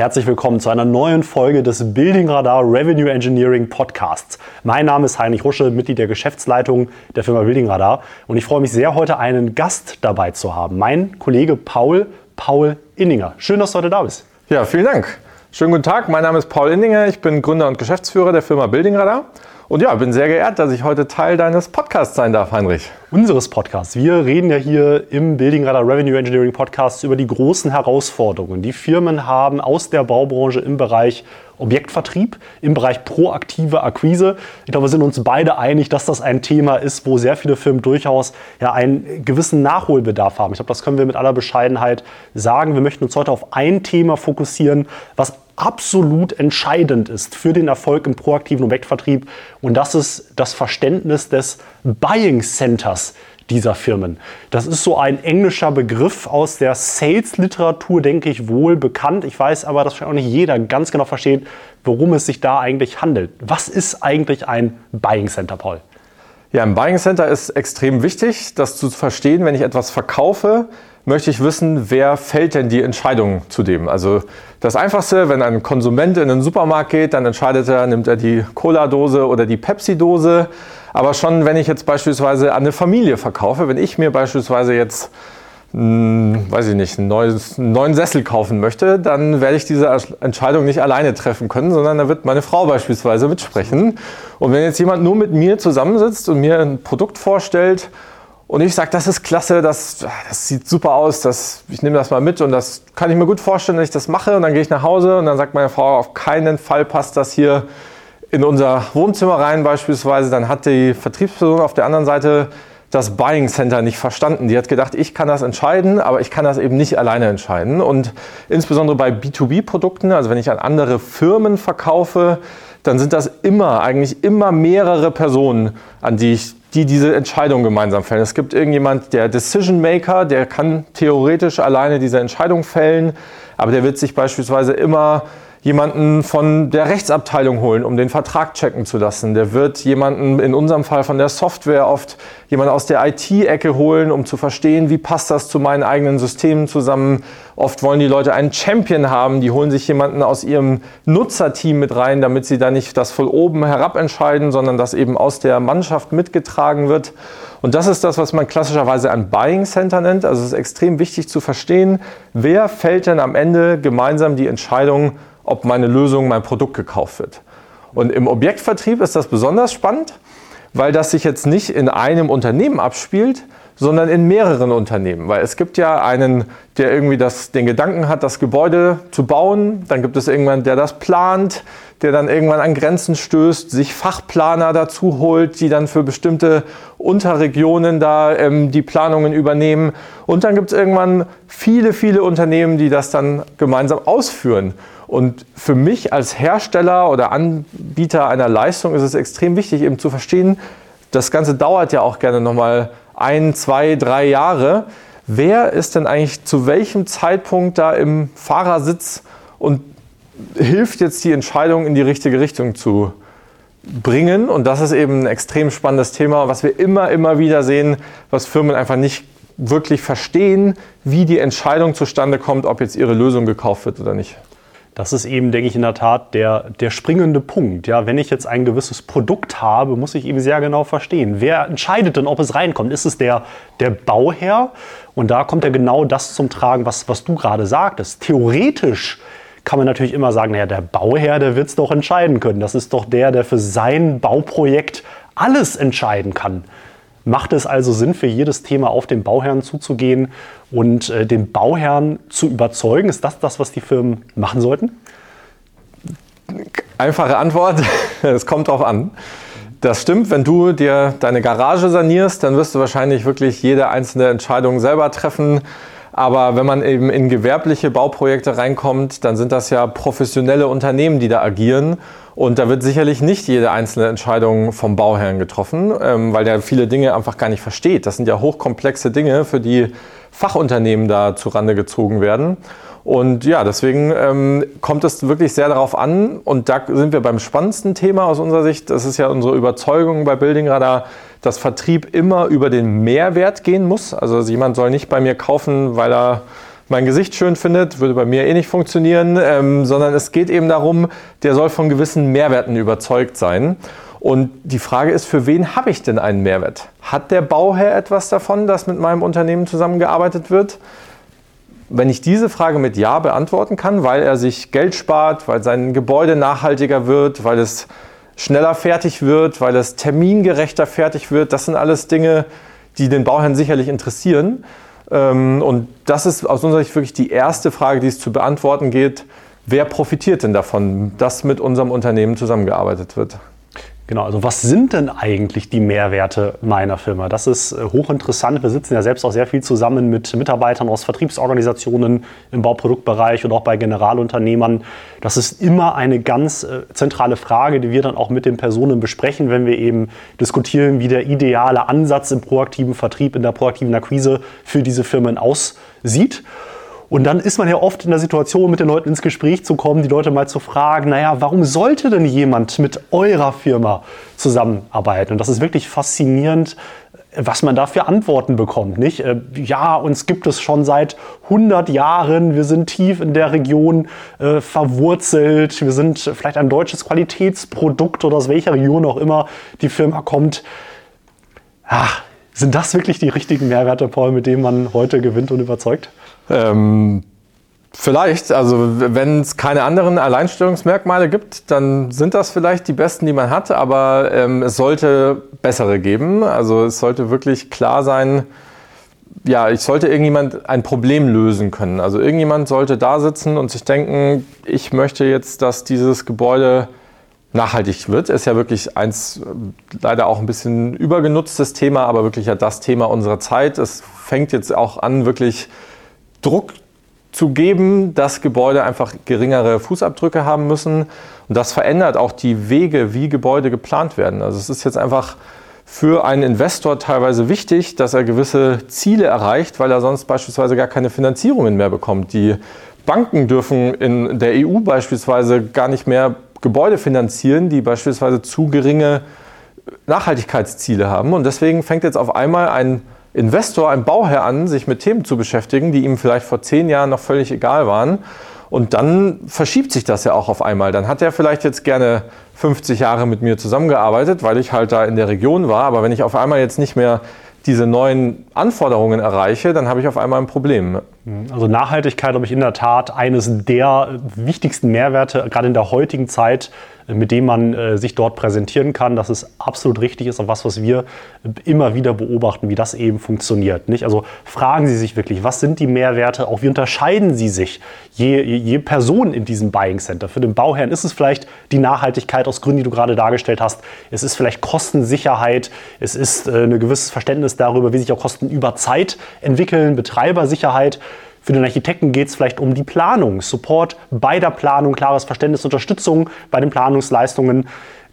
Herzlich willkommen zu einer neuen Folge des Building Radar Revenue Engineering Podcasts. Mein Name ist Heinrich Rusche, Mitglied der Geschäftsleitung der Firma Building Radar und ich freue mich sehr, heute einen Gast dabei zu haben. Mein Kollege Paul, Paul Inninger. Schön, dass du heute da bist. Ja, vielen Dank. Schönen guten Tag, mein Name ist Paul Inninger, ich bin Gründer und Geschäftsführer der Firma Building Radar. Und ja, bin sehr geehrt, dass ich heute Teil deines Podcasts sein darf, Heinrich. Unseres Podcasts. Wir reden ja hier im Building Radar Revenue Engineering Podcast über die großen Herausforderungen, die Firmen haben aus der Baubranche im Bereich Objektvertrieb, im Bereich proaktive Akquise. Ich glaube, wir sind uns beide einig, dass das ein Thema ist, wo sehr viele Firmen durchaus ja, einen gewissen Nachholbedarf haben. Ich glaube, das können wir mit aller Bescheidenheit sagen. Wir möchten uns heute auf ein Thema fokussieren, was absolut entscheidend ist für den Erfolg im proaktiven Objektvertrieb. Und das ist das Verständnis des Buying Centers dieser Firmen. Das ist so ein englischer Begriff aus der Sales-Literatur, denke ich, wohl bekannt. Ich weiß aber, dass auch nicht jeder ganz genau versteht, worum es sich da eigentlich handelt. Was ist eigentlich ein Buying Center, Paul? Ja, ein Buying Center ist extrem wichtig, das zu verstehen, wenn ich etwas verkaufe möchte ich wissen, wer fällt denn die Entscheidung zu dem? Also das Einfachste, wenn ein Konsument in den Supermarkt geht, dann entscheidet er, nimmt er die Cola-Dose oder die Pepsi-Dose. Aber schon, wenn ich jetzt beispielsweise an eine Familie verkaufe, wenn ich mir beispielsweise jetzt hm, weiß ich nicht, einen, neues, einen neuen Sessel kaufen möchte, dann werde ich diese Entscheidung nicht alleine treffen können, sondern da wird meine Frau beispielsweise mitsprechen. Und wenn jetzt jemand nur mit mir zusammensitzt und mir ein Produkt vorstellt und ich sage, das ist klasse, das, das sieht super aus, das, ich nehme das mal mit und das kann ich mir gut vorstellen, dass ich das mache. Und dann gehe ich nach Hause und dann sagt meine Frau, auf keinen Fall passt das hier in unser Wohnzimmer rein beispielsweise. Dann hat die Vertriebsperson auf der anderen Seite das Buying Center nicht verstanden. Die hat gedacht, ich kann das entscheiden, aber ich kann das eben nicht alleine entscheiden. Und insbesondere bei B2B-Produkten, also wenn ich an andere Firmen verkaufe, dann sind das immer, eigentlich immer mehrere Personen, an die ich die diese Entscheidung gemeinsam fällen. Es gibt irgendjemand, der Decision Maker, der kann theoretisch alleine diese Entscheidung fällen, aber der wird sich beispielsweise immer jemanden von der Rechtsabteilung holen, um den Vertrag checken zu lassen. Der wird jemanden, in unserem Fall von der Software, oft jemanden aus der IT-Ecke holen, um zu verstehen, wie passt das zu meinen eigenen Systemen zusammen. Oft wollen die Leute einen Champion haben, die holen sich jemanden aus ihrem Nutzerteam mit rein, damit sie da nicht das von oben herab entscheiden, sondern das eben aus der Mannschaft mitgetragen wird. Und das ist das, was man klassischerweise ein Buying Center nennt. Also es ist extrem wichtig zu verstehen, wer fällt denn am Ende gemeinsam die Entscheidung, ob meine Lösung, mein Produkt gekauft wird. Und im Objektvertrieb ist das besonders spannend, weil das sich jetzt nicht in einem Unternehmen abspielt, sondern in mehreren Unternehmen. Weil es gibt ja einen, der irgendwie das, den Gedanken hat, das Gebäude zu bauen. Dann gibt es irgendwann, der das plant, der dann irgendwann an Grenzen stößt, sich Fachplaner dazu holt, die dann für bestimmte Unterregionen da ähm, die Planungen übernehmen. Und dann gibt es irgendwann viele, viele Unternehmen, die das dann gemeinsam ausführen. Und für mich als Hersteller oder Anbieter einer Leistung ist es extrem wichtig, eben zu verstehen, das Ganze dauert ja auch gerne nochmal ein, zwei, drei Jahre. Wer ist denn eigentlich zu welchem Zeitpunkt da im Fahrersitz und hilft jetzt die Entscheidung in die richtige Richtung zu bringen? Und das ist eben ein extrem spannendes Thema, was wir immer, immer wieder sehen, was Firmen einfach nicht wirklich verstehen, wie die Entscheidung zustande kommt, ob jetzt ihre Lösung gekauft wird oder nicht. Das ist eben, denke ich, in der Tat der, der springende Punkt. Ja, wenn ich jetzt ein gewisses Produkt habe, muss ich eben sehr genau verstehen, wer entscheidet denn, ob es reinkommt. Ist es der, der Bauherr? Und da kommt ja genau das zum Tragen, was, was du gerade sagtest. Theoretisch kann man natürlich immer sagen, naja, der Bauherr, der wird es doch entscheiden können. Das ist doch der, der für sein Bauprojekt alles entscheiden kann. Macht es also Sinn, für jedes Thema auf den Bauherrn zuzugehen und äh, den Bauherrn zu überzeugen? Ist das das, was die Firmen machen sollten? Einfache Antwort, es kommt drauf an. Das stimmt, wenn du dir deine Garage sanierst, dann wirst du wahrscheinlich wirklich jede einzelne Entscheidung selber treffen. Aber wenn man eben in gewerbliche Bauprojekte reinkommt, dann sind das ja professionelle Unternehmen, die da agieren. Und da wird sicherlich nicht jede einzelne Entscheidung vom Bauherrn getroffen, ähm, weil der viele Dinge einfach gar nicht versteht. Das sind ja hochkomplexe Dinge, für die Fachunternehmen da zurande gezogen werden. Und ja, deswegen ähm, kommt es wirklich sehr darauf an. Und da sind wir beim spannendsten Thema aus unserer Sicht. Das ist ja unsere Überzeugung bei Building Radar, dass Vertrieb immer über den Mehrwert gehen muss. Also jemand soll nicht bei mir kaufen, weil er mein Gesicht schön findet, würde bei mir eh nicht funktionieren, ähm, sondern es geht eben darum, der soll von gewissen Mehrwerten überzeugt sein. Und die Frage ist, für wen habe ich denn einen Mehrwert? Hat der Bauherr etwas davon, dass mit meinem Unternehmen zusammengearbeitet wird? Wenn ich diese Frage mit Ja beantworten kann, weil er sich Geld spart, weil sein Gebäude nachhaltiger wird, weil es schneller fertig wird, weil es termingerechter fertig wird, das sind alles Dinge, die den Bauherrn sicherlich interessieren. Ähm, und das ist aus unserer Sicht wirklich die erste Frage, die es zu beantworten geht. Wer profitiert denn davon, dass mit unserem Unternehmen zusammengearbeitet wird? Genau, also was sind denn eigentlich die Mehrwerte meiner Firma? Das ist äh, hochinteressant. Wir sitzen ja selbst auch sehr viel zusammen mit Mitarbeitern aus Vertriebsorganisationen im Bauproduktbereich und auch bei Generalunternehmern. Das ist immer eine ganz äh, zentrale Frage, die wir dann auch mit den Personen besprechen, wenn wir eben diskutieren, wie der ideale Ansatz im proaktiven Vertrieb, in der proaktiven Akquise für diese Firmen aussieht. Und dann ist man ja oft in der Situation, mit den Leuten ins Gespräch zu kommen, die Leute mal zu fragen, naja, warum sollte denn jemand mit eurer Firma zusammenarbeiten? Und das ist wirklich faszinierend, was man da für Antworten bekommt. Nicht? Äh, ja, uns gibt es schon seit 100 Jahren. Wir sind tief in der Region äh, verwurzelt. Wir sind vielleicht ein deutsches Qualitätsprodukt oder aus welcher Region auch immer die Firma kommt. Ach, sind das wirklich die richtigen Mehrwerte, Paul, mit denen man heute gewinnt und überzeugt? Ähm, vielleicht, also wenn es keine anderen Alleinstellungsmerkmale gibt, dann sind das vielleicht die besten, die man hat, aber ähm, es sollte bessere geben. Also es sollte wirklich klar sein, ja, ich sollte irgendjemand ein Problem lösen können. Also irgendjemand sollte da sitzen und sich denken, ich möchte jetzt, dass dieses Gebäude nachhaltig wird. Ist ja wirklich eins, leider auch ein bisschen übergenutztes Thema, aber wirklich ja das Thema unserer Zeit. Es fängt jetzt auch an, wirklich Druck zu geben, dass Gebäude einfach geringere Fußabdrücke haben müssen. Und das verändert auch die Wege, wie Gebäude geplant werden. Also es ist jetzt einfach für einen Investor teilweise wichtig, dass er gewisse Ziele erreicht, weil er sonst beispielsweise gar keine Finanzierungen mehr bekommt. Die Banken dürfen in der EU beispielsweise gar nicht mehr Gebäude finanzieren, die beispielsweise zu geringe Nachhaltigkeitsziele haben. Und deswegen fängt jetzt auf einmal ein Investor, ein Bauherr an, sich mit Themen zu beschäftigen, die ihm vielleicht vor zehn Jahren noch völlig egal waren. Und dann verschiebt sich das ja auch auf einmal. Dann hat er vielleicht jetzt gerne 50 Jahre mit mir zusammengearbeitet, weil ich halt da in der Region war. Aber wenn ich auf einmal jetzt nicht mehr diese neuen Anforderungen erreiche, dann habe ich auf einmal ein Problem. Also Nachhaltigkeit, glaube ich, in der Tat eines der wichtigsten Mehrwerte, gerade in der heutigen Zeit, mit dem man äh, sich dort präsentieren kann. Das ist absolut richtig, ist auch was, was wir immer wieder beobachten, wie das eben funktioniert. Nicht? Also fragen Sie sich wirklich, was sind die Mehrwerte, auch wie unterscheiden sie sich je, je Person in diesem Buying Center. Für den Bauherrn ist es vielleicht die Nachhaltigkeit aus Gründen, die du gerade dargestellt hast. Es ist vielleicht Kostensicherheit, es ist äh, ein gewisses Verständnis darüber, wie sich auch Kosten über Zeit entwickeln, Betreibersicherheit. Für den Architekten geht es vielleicht um die Planung, Support bei der Planung, klares Verständnis, Unterstützung bei den Planungsleistungen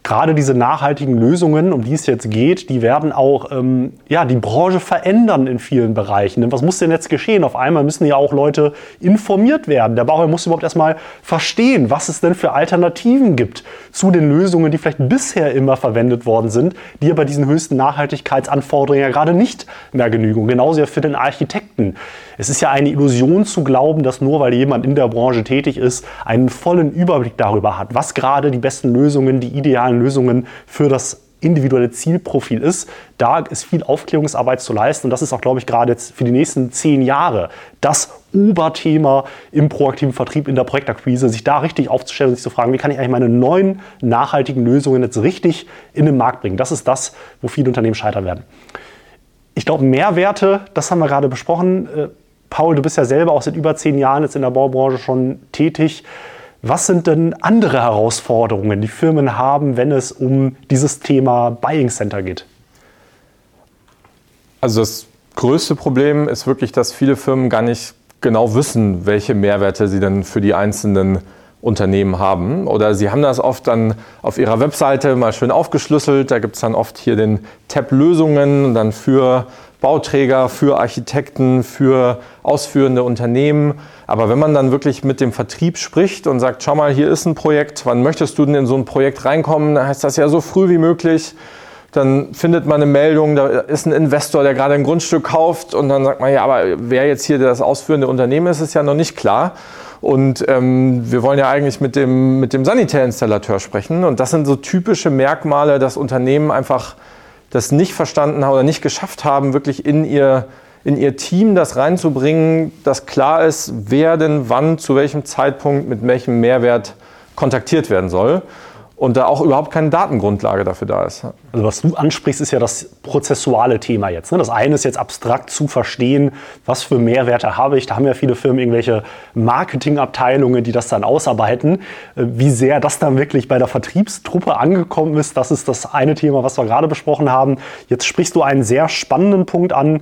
gerade diese nachhaltigen Lösungen, um die es jetzt geht, die werden auch ähm, ja, die Branche verändern in vielen Bereichen. Denn was muss denn jetzt geschehen? Auf einmal müssen ja auch Leute informiert werden. Der Bauherr muss überhaupt erstmal verstehen, was es denn für Alternativen gibt zu den Lösungen, die vielleicht bisher immer verwendet worden sind, die aber diesen höchsten Nachhaltigkeitsanforderungen ja gerade nicht mehr genügen. Genauso ja für den Architekten. Es ist ja eine Illusion zu glauben, dass nur weil jemand in der Branche tätig ist, einen vollen Überblick darüber hat, was gerade die besten Lösungen, die idealen Lösungen für das individuelle Zielprofil ist. Da ist viel Aufklärungsarbeit zu leisten und das ist auch, glaube ich, gerade jetzt für die nächsten zehn Jahre das Oberthema im proaktiven Vertrieb, in der Projektakquise, sich da richtig aufzustellen und sich zu fragen, wie kann ich eigentlich meine neuen nachhaltigen Lösungen jetzt richtig in den Markt bringen. Das ist das, wo viele Unternehmen scheitern werden. Ich glaube, Mehrwerte, das haben wir gerade besprochen, äh, Paul, du bist ja selber auch seit über zehn Jahren jetzt in der Baubranche schon tätig. Was sind denn andere Herausforderungen, die Firmen haben, wenn es um dieses Thema Buying Center geht? Also das größte Problem ist wirklich, dass viele Firmen gar nicht genau wissen, welche Mehrwerte sie dann für die einzelnen Unternehmen haben. Oder sie haben das oft dann auf ihrer Webseite mal schön aufgeschlüsselt. Da gibt es dann oft hier den Tab Lösungen, dann für Bauträger, für Architekten, für ausführende Unternehmen. Aber wenn man dann wirklich mit dem Vertrieb spricht und sagt, schau mal, hier ist ein Projekt, wann möchtest du denn in so ein Projekt reinkommen, dann heißt das ja so früh wie möglich. dann findet man eine Meldung, da ist ein Investor, der gerade ein Grundstück kauft und dann sagt man, ja, aber wer jetzt hier das ausführende Unternehmen ist, ist ja noch nicht klar. Und ähm, wir wollen ja eigentlich mit dem, mit dem Sanitärinstallateur sprechen. Und das sind so typische Merkmale, dass Unternehmen einfach das nicht verstanden haben oder nicht geschafft haben, wirklich in ihr, in ihr Team das reinzubringen, dass klar ist, wer denn wann, zu welchem Zeitpunkt, mit welchem Mehrwert kontaktiert werden soll und da auch überhaupt keine Datengrundlage dafür da ist. Also was du ansprichst, ist ja das prozessuale Thema jetzt. Ne? Das eine ist jetzt abstrakt zu verstehen, was für Mehrwerte habe ich. Da haben ja viele Firmen irgendwelche Marketingabteilungen, die das dann ausarbeiten. Äh, wie sehr das dann wirklich bei der Vertriebstruppe angekommen ist, das ist das eine Thema, was wir gerade besprochen haben. Jetzt sprichst du einen sehr spannenden Punkt an,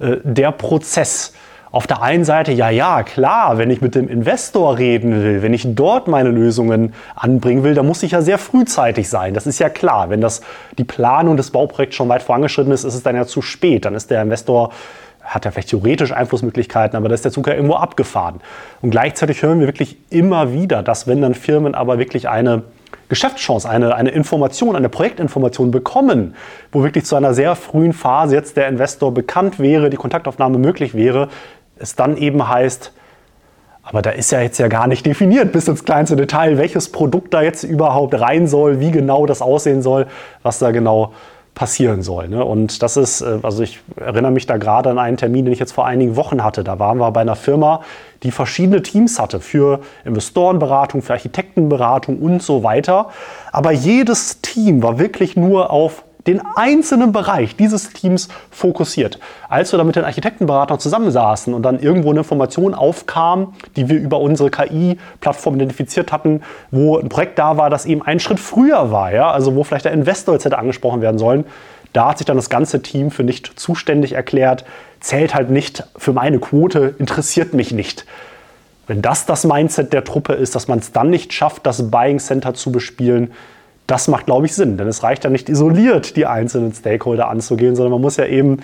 äh, der Prozess auf der einen Seite, ja, ja, klar, wenn ich mit dem Investor reden will, wenn ich dort meine Lösungen anbringen will, dann muss ich ja sehr frühzeitig sein. Das ist ja klar. Wenn das die Planung des Bauprojekts schon weit vorangeschritten ist, ist es dann ja zu spät. Dann ist der Investor hat er vielleicht theoretisch Einflussmöglichkeiten, aber da ist der Zug ja irgendwo abgefahren. Und gleichzeitig hören wir wirklich immer wieder, dass wenn dann Firmen aber wirklich eine Geschäftschance, eine, eine Information, eine Projektinformation bekommen, wo wirklich zu einer sehr frühen Phase jetzt der Investor bekannt wäre, die Kontaktaufnahme möglich wäre, es dann eben heißt, aber da ist ja jetzt ja gar nicht definiert bis ins kleinste Detail, welches Produkt da jetzt überhaupt rein soll, wie genau das aussehen soll, was da genau passieren soll. Ne? Und das ist, äh, also ich erinnere mich da gerade an einen Termin, den ich jetzt vor einigen Wochen hatte. Da waren wir bei einer Firma, die verschiedene Teams hatte für Investorenberatung, für Architektenberatung und so weiter. Aber jedes Team war wirklich nur auf den einzelnen Bereich dieses Teams fokussiert. Als wir da mit den Architektenberatern zusammensaßen und dann irgendwo eine Information aufkam, die wir über unsere KI-Plattform identifiziert hatten, wo ein Projekt da war, das eben einen Schritt früher war, ja, also wo vielleicht der Investor jetzt hätte angesprochen werden sollen, da hat sich dann das ganze Team für nicht zuständig erklärt, zählt halt nicht für meine Quote, interessiert mich nicht. Wenn das das Mindset der Truppe ist, dass man es dann nicht schafft, das Buying Center zu bespielen, das macht, glaube ich, Sinn. Denn es reicht ja nicht isoliert, die einzelnen Stakeholder anzugehen, sondern man muss ja eben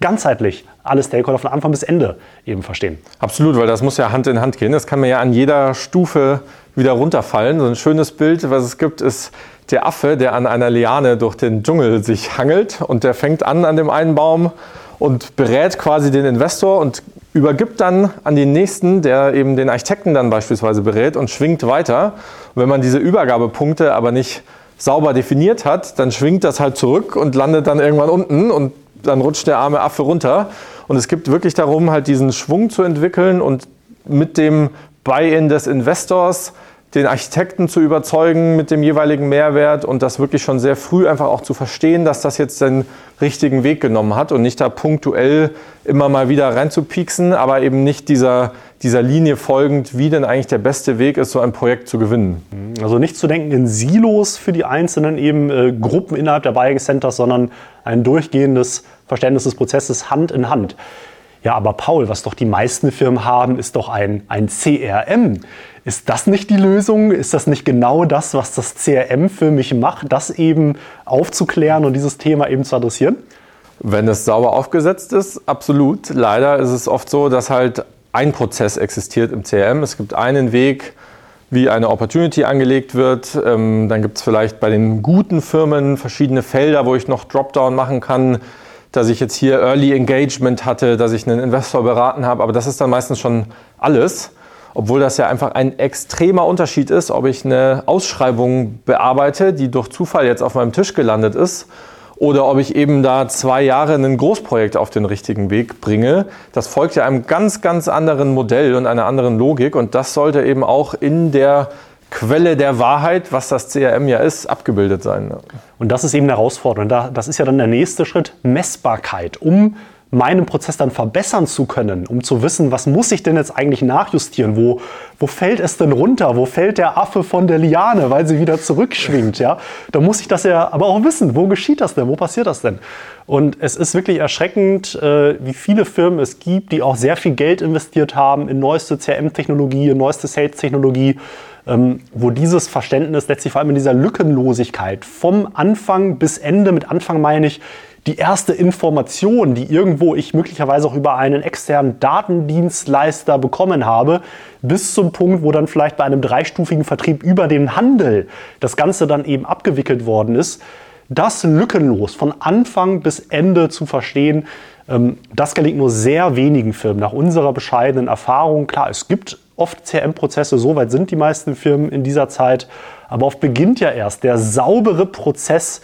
ganzheitlich alle Stakeholder von Anfang bis Ende eben verstehen. Absolut, weil das muss ja Hand in Hand gehen. Das kann man ja an jeder Stufe wieder runterfallen. So ein schönes Bild, was es gibt, ist der Affe, der an einer Liane durch den Dschungel sich hangelt und der fängt an an dem einen Baum und berät quasi den Investor und übergibt dann an den nächsten, der eben den Architekten dann beispielsweise berät und schwingt weiter. Und wenn man diese Übergabepunkte aber nicht sauber definiert hat, dann schwingt das halt zurück und landet dann irgendwann unten und dann rutscht der arme Affe runter. Und es gibt wirklich darum, halt diesen Schwung zu entwickeln und mit dem Buy-in des Investors den Architekten zu überzeugen mit dem jeweiligen Mehrwert und das wirklich schon sehr früh einfach auch zu verstehen, dass das jetzt den richtigen Weg genommen hat und nicht da punktuell immer mal wieder reinzupieksen, aber eben nicht dieser, dieser Linie folgend, wie denn eigentlich der beste Weg ist, so ein Projekt zu gewinnen. Also nicht zu denken in Silos für die einzelnen eben äh, Gruppen innerhalb der Buying Centers, sondern ein durchgehendes Verständnis des Prozesses Hand in Hand. Ja, aber Paul, was doch die meisten Firmen haben, ist doch ein, ein CRM. Ist das nicht die Lösung? Ist das nicht genau das, was das CRM für mich macht, das eben aufzuklären und dieses Thema eben zu adressieren? Wenn es sauber aufgesetzt ist, absolut. Leider ist es oft so, dass halt ein Prozess existiert im CRM. Es gibt einen Weg, wie eine Opportunity angelegt wird. Ähm, dann gibt es vielleicht bei den guten Firmen verschiedene Felder, wo ich noch Dropdown machen kann dass ich jetzt hier Early Engagement hatte, dass ich einen Investor beraten habe, aber das ist dann meistens schon alles, obwohl das ja einfach ein extremer Unterschied ist, ob ich eine Ausschreibung bearbeite, die durch Zufall jetzt auf meinem Tisch gelandet ist, oder ob ich eben da zwei Jahre ein Großprojekt auf den richtigen Weg bringe. Das folgt ja einem ganz, ganz anderen Modell und einer anderen Logik und das sollte eben auch in der Quelle der Wahrheit, was das CRM ja ist, abgebildet sein. Und das ist eben eine Herausforderung. Das ist ja dann der nächste Schritt, Messbarkeit, um meinen Prozess dann verbessern zu können, um zu wissen, was muss ich denn jetzt eigentlich nachjustieren? Wo, wo fällt es denn runter? Wo fällt der Affe von der Liane, weil sie wieder zurückschwingt? Ja? Da muss ich das ja aber auch wissen. Wo geschieht das denn? Wo passiert das denn? Und es ist wirklich erschreckend, äh, wie viele Firmen es gibt, die auch sehr viel Geld investiert haben in neueste CRM-Technologie, in neueste Sales-Technologie ähm, wo dieses Verständnis letztlich vor allem in dieser Lückenlosigkeit vom Anfang bis Ende, mit Anfang meine ich, die erste Information, die irgendwo ich möglicherweise auch über einen externen Datendienstleister bekommen habe, bis zum Punkt, wo dann vielleicht bei einem dreistufigen Vertrieb über den Handel das Ganze dann eben abgewickelt worden ist, das lückenlos von Anfang bis Ende zu verstehen, ähm, das gelingt nur sehr wenigen Firmen nach unserer bescheidenen Erfahrung. Klar, es gibt oft CRM-Prozesse, so weit sind die meisten Firmen in dieser Zeit, aber oft beginnt ja erst der saubere Prozess,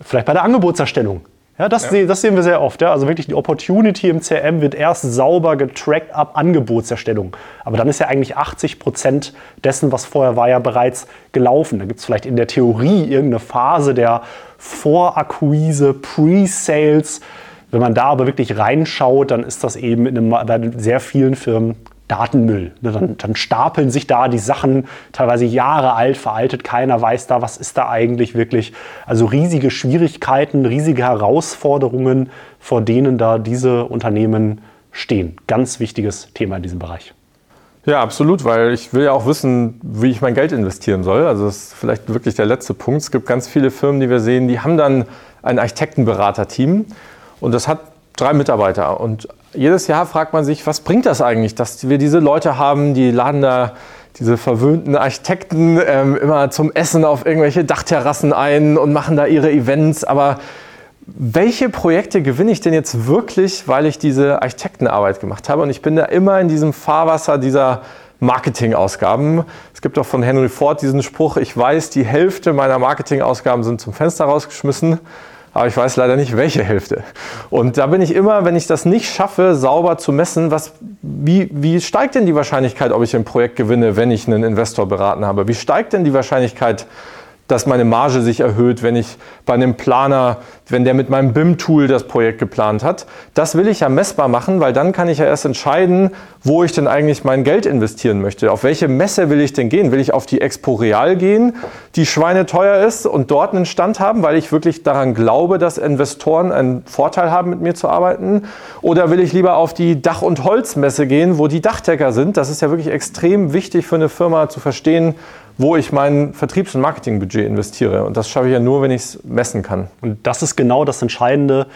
vielleicht bei der Angebotserstellung. Ja, das, ja. das sehen wir sehr oft. Ja. Also wirklich die Opportunity im CRM wird erst sauber getrackt ab Angebotserstellung. Aber dann ist ja eigentlich 80 Prozent dessen, was vorher war, ja bereits gelaufen. Da gibt es vielleicht in der Theorie irgendeine Phase der Vorakquise, Pre-Sales. Wenn man da aber wirklich reinschaut, dann ist das eben in einem, bei sehr vielen Firmen Datenmüll. Ne, dann, dann, stapeln sich da die Sachen teilweise Jahre alt, veraltet. Keiner weiß da, was ist da eigentlich wirklich. Also riesige Schwierigkeiten, riesige Herausforderungen, vor denen da diese Unternehmen stehen. Ganz wichtiges Thema in diesem Bereich. Ja, absolut, weil ich will ja auch wissen, wie ich mein Geld investieren soll. Also das ist vielleicht wirklich der letzte Punkt. Es gibt ganz viele Firmen, die wir sehen, die haben dann ein Architektenberaterteam und das hat drei Mitarbeiter. Und jedes Jahr fragt man sich, was bringt das eigentlich, dass wir diese Leute haben, die laden da diese verwöhnten Architekten ähm, immer zum Essen auf irgendwelche Dachterrassen ein und machen da ihre Events. Aber welche Projekte gewinne ich denn jetzt wirklich, weil ich diese Architektenarbeit gemacht habe? Und ich bin da immer in diesem Fahrwasser dieser Marketingausgaben. Es gibt auch von Henry Ford diesen Spruch, ich weiß, die Hälfte meiner Marketingausgaben sind zum Fenster rausgeschmissen aber ich weiß leider nicht, welche Hälfte. Und da bin ich immer, wenn ich das nicht schaffe, sauber zu messen, was, wie, wie steigt denn die Wahrscheinlichkeit, ob ich ein Projekt gewinne, wenn ich einen Investor beraten habe? Wie steigt denn die Wahrscheinlichkeit, dass meine Marge sich erhöht, wenn ich bei einem Planer, wenn der mit meinem BIM-Tool das Projekt geplant hat. Das will ich ja messbar machen, weil dann kann ich ja erst entscheiden, wo ich denn eigentlich mein Geld investieren möchte. Auf welche Messe will ich denn gehen? Will ich auf die Expo Real gehen, die schweineteuer ist und dort einen Stand haben, weil ich wirklich daran glaube, dass Investoren einen Vorteil haben, mit mir zu arbeiten? Oder will ich lieber auf die Dach- und Holzmesse gehen, wo die Dachdecker sind? Das ist ja wirklich extrem wichtig für eine Firma zu verstehen, wo ich mein Vertriebs- und Marketingbudget investiere. Und das schaffe ich ja nur, wenn ich es messen kann. Und das ist genau das Entscheidende.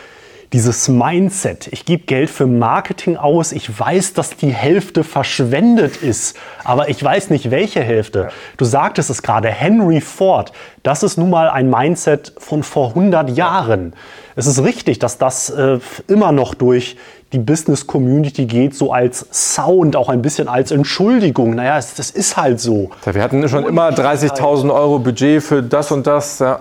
Dieses Mindset, ich gebe Geld für Marketing aus, ich weiß, dass die Hälfte verschwendet ist, aber ich weiß nicht, welche Hälfte. Du sagtest es gerade, Henry Ford, das ist nun mal ein Mindset von vor 100 Jahren. Es ist richtig, dass das äh, immer noch durch die Business Community geht, so als Sound, auch ein bisschen als Entschuldigung. Naja, das ist halt so. Ja, wir hatten schon immer 30.000 Euro Budget für das und das. Ja.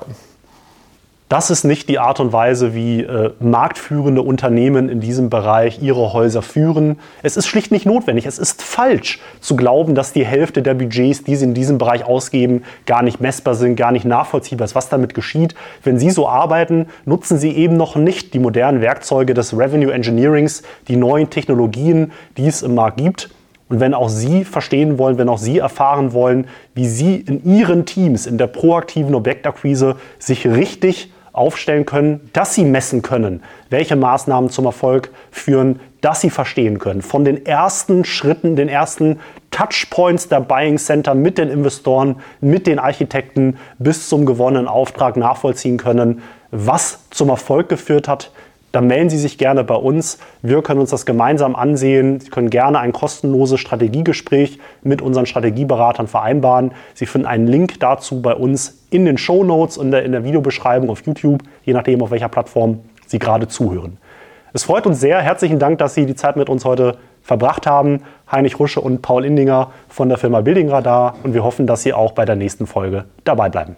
Das ist nicht die Art und Weise, wie äh, marktführende Unternehmen in diesem Bereich ihre Häuser führen. Es ist schlicht nicht notwendig. Es ist falsch zu glauben, dass die Hälfte der Budgets, die sie in diesem Bereich ausgeben, gar nicht messbar sind, gar nicht nachvollziehbar ist. Was damit geschieht, wenn Sie so arbeiten, nutzen Sie eben noch nicht die modernen Werkzeuge des Revenue Engineerings, die neuen Technologien, die es im Markt gibt. Und wenn auch Sie verstehen wollen, wenn auch Sie erfahren wollen, wie Sie in Ihren Teams in der proaktiven Objektakquise sich richtig aufstellen können, dass sie messen können, welche Maßnahmen zum Erfolg führen, dass sie verstehen können. Von den ersten Schritten, den ersten Touchpoints der Buying Center mit den Investoren, mit den Architekten bis zum gewonnenen Auftrag nachvollziehen können, was zum Erfolg geführt hat, dann melden Sie sich gerne bei uns. Wir können uns das gemeinsam ansehen. Sie können gerne ein kostenloses Strategiegespräch mit unseren Strategieberatern vereinbaren. Sie finden einen Link dazu bei uns in den Show Notes und in der Videobeschreibung auf YouTube, je nachdem, auf welcher Plattform Sie gerade zuhören. Es freut uns sehr. Herzlichen Dank, dass Sie die Zeit mit uns heute verbracht haben. Heinrich Rusche und Paul Indinger von der Firma Building Radar. Und wir hoffen, dass Sie auch bei der nächsten Folge dabei bleiben.